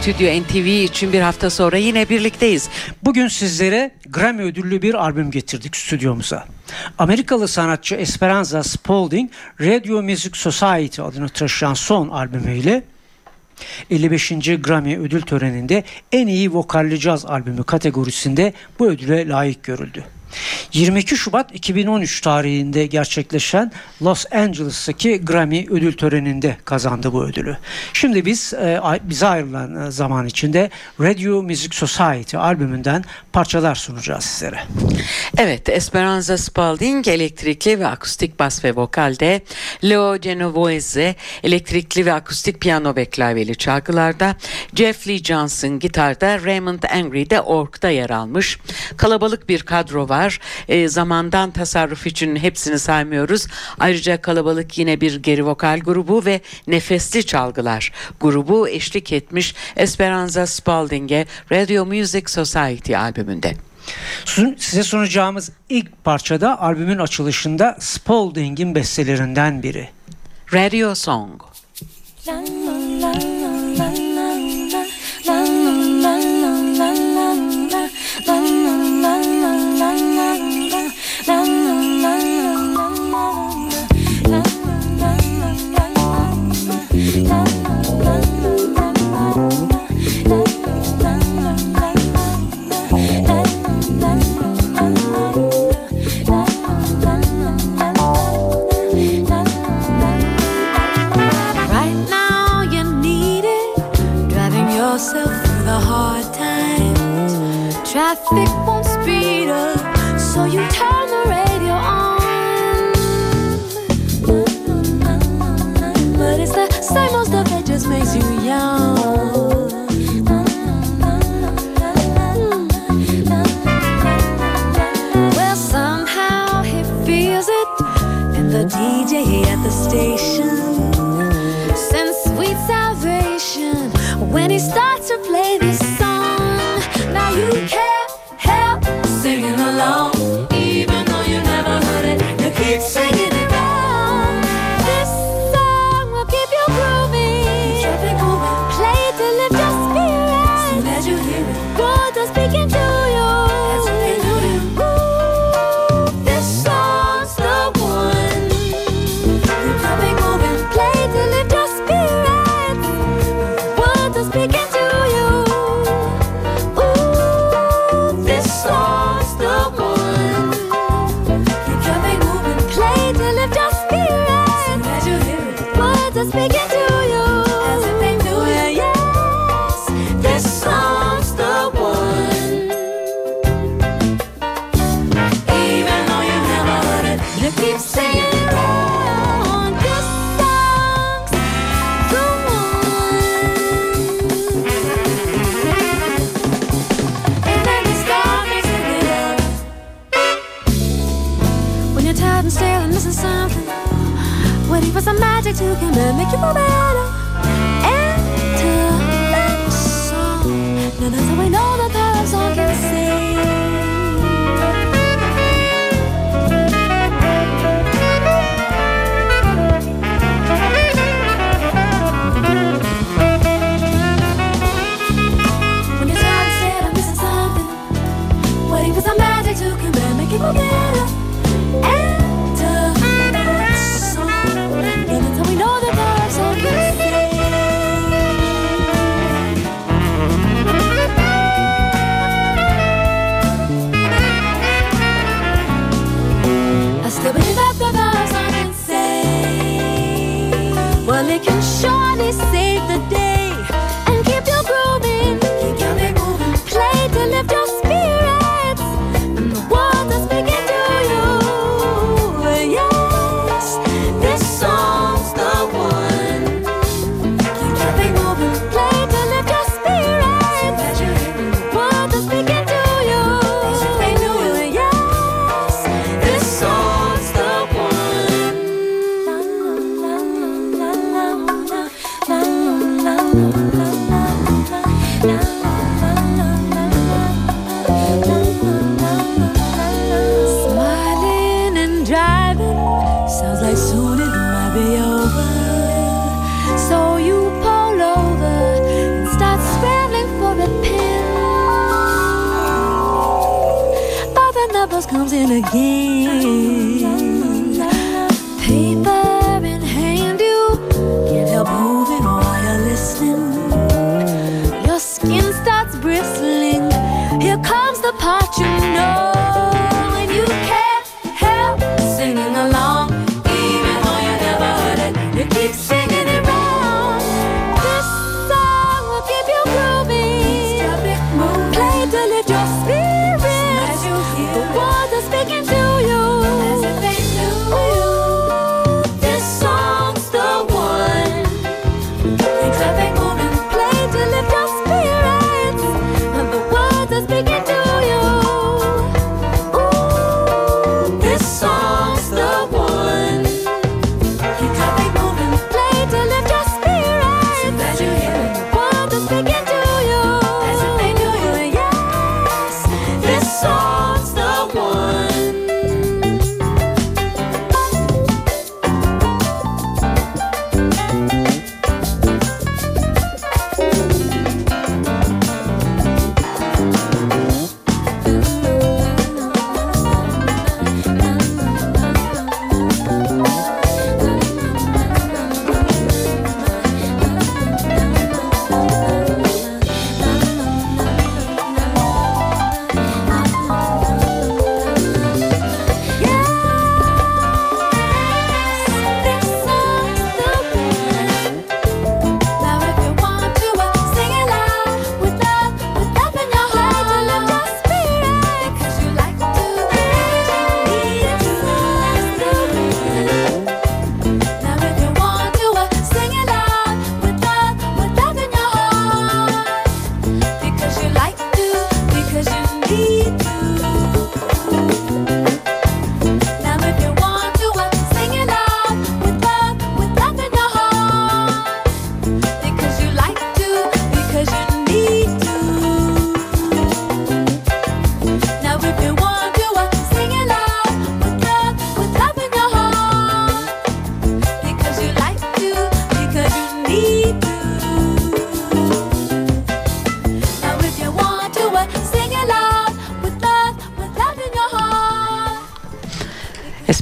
Stüdyo NTV için bir hafta sonra yine birlikteyiz. Bugün sizlere Grammy ödüllü bir albüm getirdik stüdyomuza. Amerikalı sanatçı Esperanza Spalding, Radio Music Society adını taşıyan son albümüyle 55. Grammy ödül töreninde en iyi vokalli caz albümü kategorisinde bu ödüle layık görüldü. 22 Şubat 2013 tarihinde gerçekleşen Los Angeles'taki Grammy ödül töreninde kazandı bu ödülü. Şimdi biz e, bize ayrılan e, zaman içinde Radio Music Society albümünden parçalar sunacağız sizlere. Evet, Esperanza Spalding elektrikli ve akustik bas ve vokalde, Leo Genovese elektrikli ve akustik piyano ve klavyeli çalgılarda, Jeff Lee Johnson gitarda, Raymond Angry de orkta yer almış. Kalabalık bir kadro var var. E, zamandan tasarruf için hepsini saymıyoruz. Ayrıca kalabalık yine bir geri vokal grubu ve nefesli çalgılar grubu eşlik etmiş Esperanza Spalding'e Radio Music Society albümünde. Size sunacağımız ilk parçada albümün açılışında Spalding'in bestelerinden biri. Radio Song. La, traffic won't speed up, so you turn the radio on. But it's the same old stuff that just makes you young. Well, somehow he feels it, and the DJ at the station sends sweet salvation when he starts to comes in again. Paper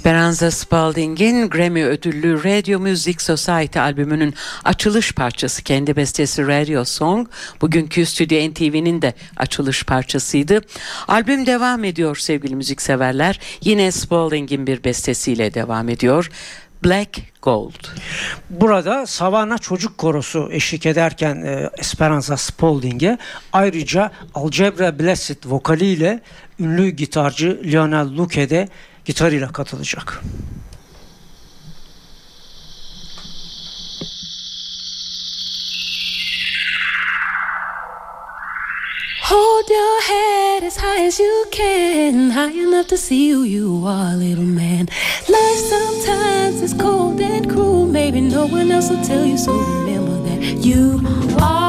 Esperanza Spalding'in Grammy ödüllü Radio Music Society albümünün açılış parçası kendi bestesi Radio Song. Bugünkü Stüdyo NTV'nin de açılış parçasıydı. Albüm devam ediyor sevgili müzikseverler. Yine Spalding'in bir bestesiyle devam ediyor. Black Gold. Burada Savana Çocuk Korosu eşlik ederken e, Esperanza Spalding'e ayrıca Algebra Blessed vokaliyle ünlü gitarcı Lionel Luke de gitarıyla katılacak. Hold your head as high as you can, high enough to see who you are, little man. Life sometimes is cold and cruel. Maybe no one else will tell you, so remember that you are.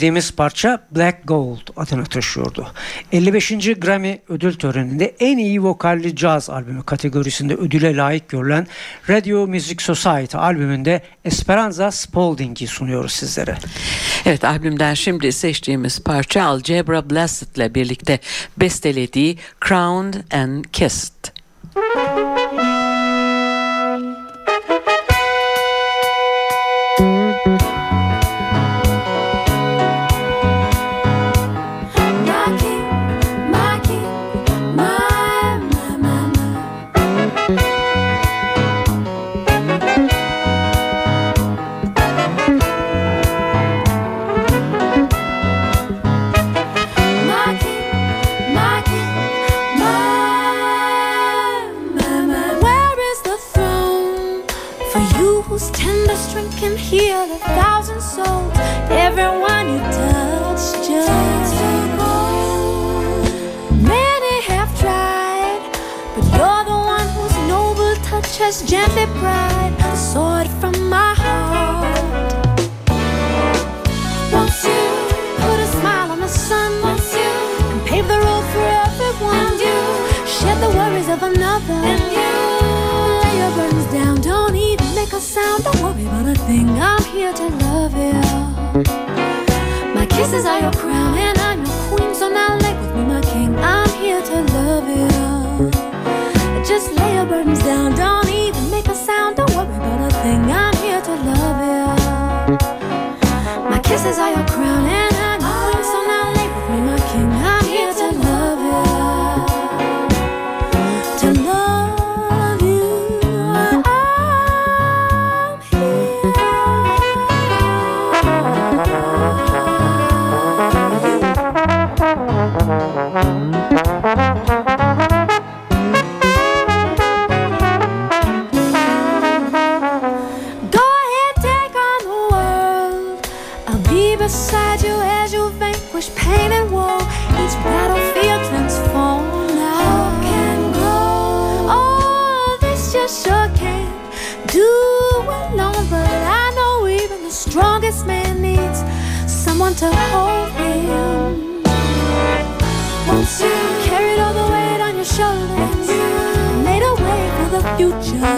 Dinlediğimiz parça Black Gold adını taşıyordu. 55. Grammy ödül töreninde en iyi vokalli caz albümü kategorisinde ödüle layık görülen Radio Music Society albümünde Esperanza Spalding'i sunuyoruz sizlere. Evet albümden şimdi seçtiğimiz parça Algebra Blessed ile birlikte bestelediği Crowned and Kissed. I'm here to love you. My kisses are your crown, and I'm your queen. So now lay with me, my king. I'm here to love you. Just lay your burdens down. Don't to hold him. Once you carried all the weight on your shoulders, made a way for the future.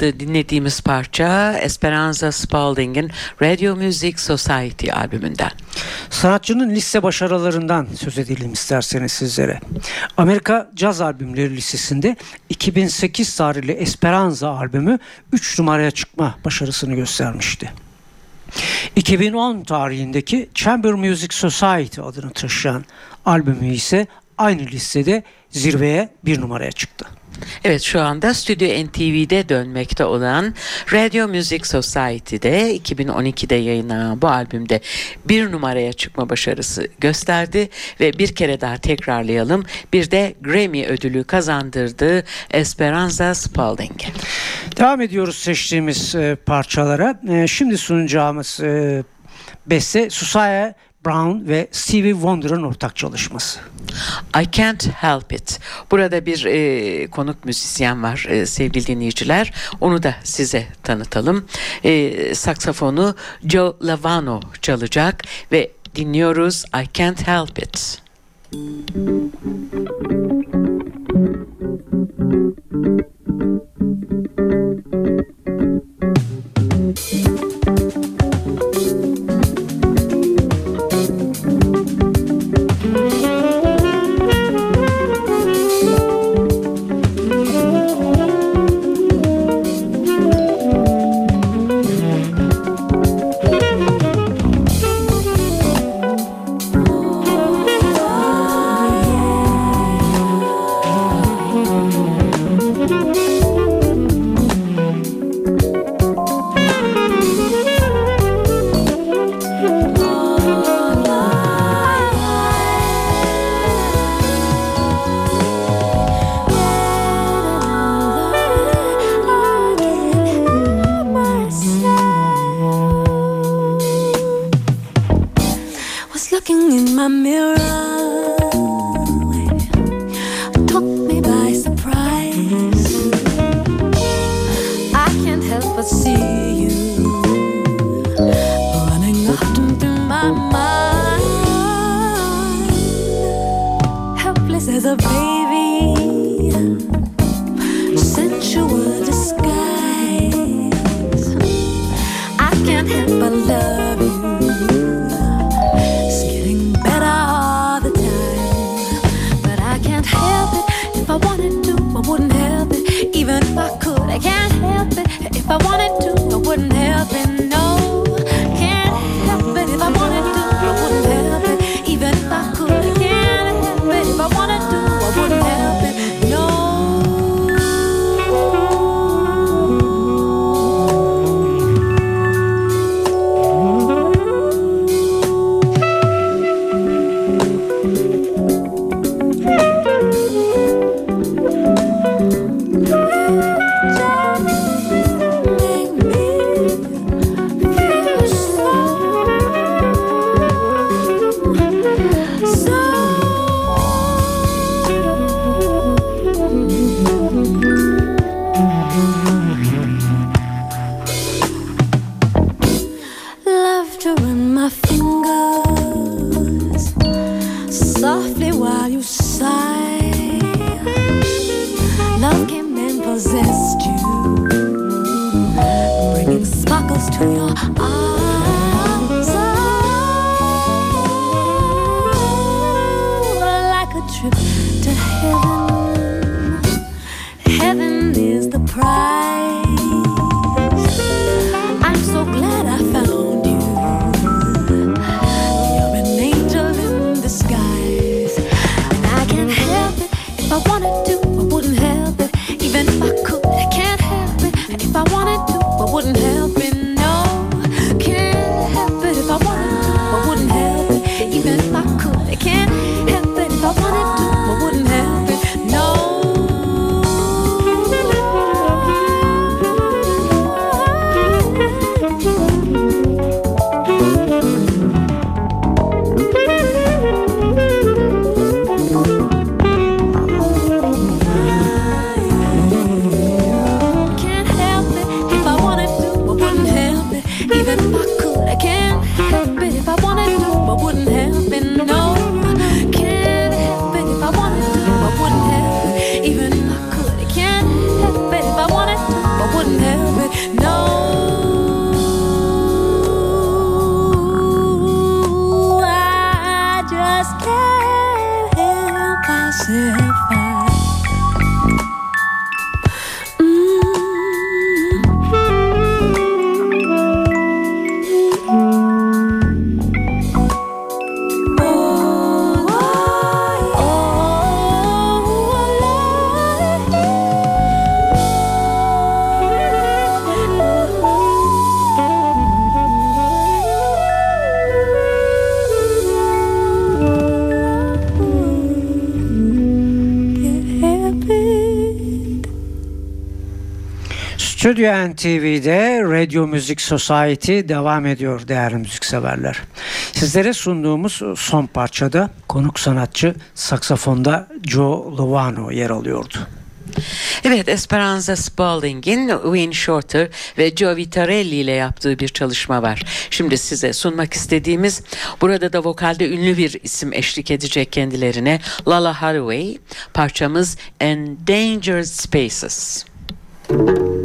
Dinlediğimiz parça Esperanza Spalding'in Radio Music Society albümünden. Sanatçının liste başarılarından söz edelim isterseniz sizlere. Amerika Caz Albümleri listesinde 2008 tarihli Esperanza albümü 3 numaraya çıkma başarısını göstermişti. 2010 tarihindeki Chamber Music Society adını taşıyan albümü ise aynı listede zirveye bir numaraya çıktı. Evet şu anda Stüdyo NTV'de dönmekte olan Radio Music Society'de 2012'de yayınlanan bu albümde bir numaraya çıkma başarısı gösterdi ve bir kere daha tekrarlayalım bir de Grammy ödülü kazandırdı Esperanza Spalding'e. Devam ediyoruz seçtiğimiz e, parçalara. E, şimdi sunacağımız e, beste Susaya Brown ve Stevie Wonder'ın ortak çalışması. I Can't Help It. Burada bir e, konuk müzisyen var e, sevgili dinleyiciler. Onu da size tanıtalım. E, saksafonu Joe Lavano çalacak ve dinliyoruz I Can't Help It. Was Stüdyo NTV'de Radio Music Society devam ediyor değerli müzikseverler. Sizlere sunduğumuz son parçada konuk sanatçı saksafonda Joe Lovano yer alıyordu. Evet Esperanza Spalding'in Wayne Shorter ve Joe Vitarelli ile yaptığı bir çalışma var. Şimdi size sunmak istediğimiz burada da vokalde ünlü bir isim eşlik edecek kendilerine Lala Haraway parçamız Endangered Spaces. Müzik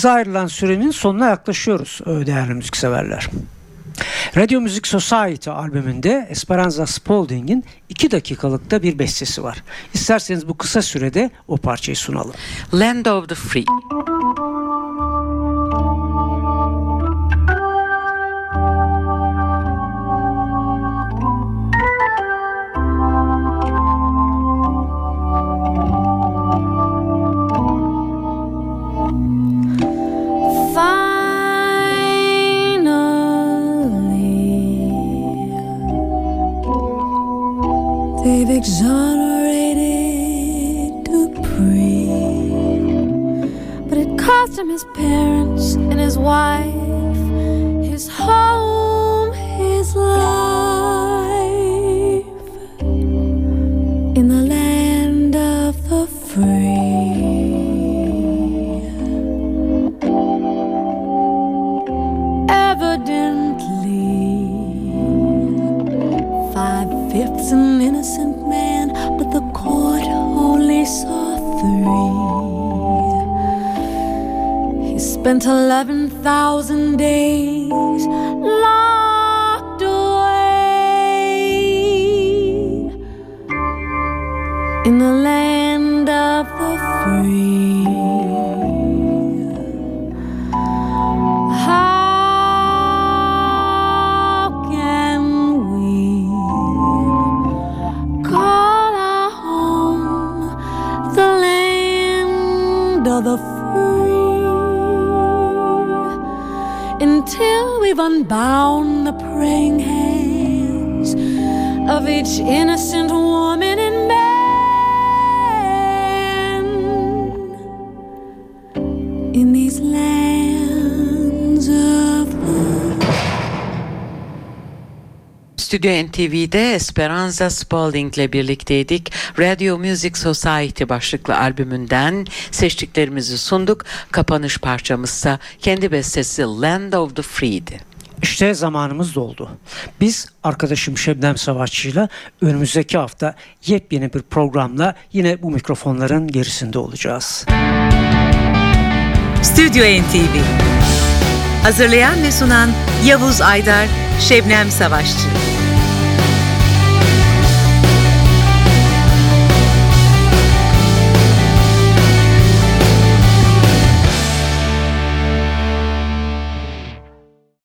Bize ayrılan sürenin sonuna yaklaşıyoruz e, değerli müzikseverler. Radio Music Society albümünde Esperanza Spalding'in 2 dakikalıkta bir bestesi var. İsterseniz bu kısa sürede o parçayı sunalım. Land of the Free. Him his parents and his wife, spent 11,000 days locked away in the land until we've unbound the praying hands of each innocent Stüdyo NTV'de Esperanza Spalding ile birlikteydik. Radio Music Society başlıklı albümünden seçtiklerimizi sunduk. Kapanış parçamızsa kendi bestesi Land of the Free'di. İşte zamanımız doldu. Biz arkadaşım Şebnem Savaşçı'yla önümüzdeki hafta yepyeni bir programla yine bu mikrofonların gerisinde olacağız. Stüdyo NTV Hazırlayan ve sunan Yavuz Aydar, Şebnem Savaşçı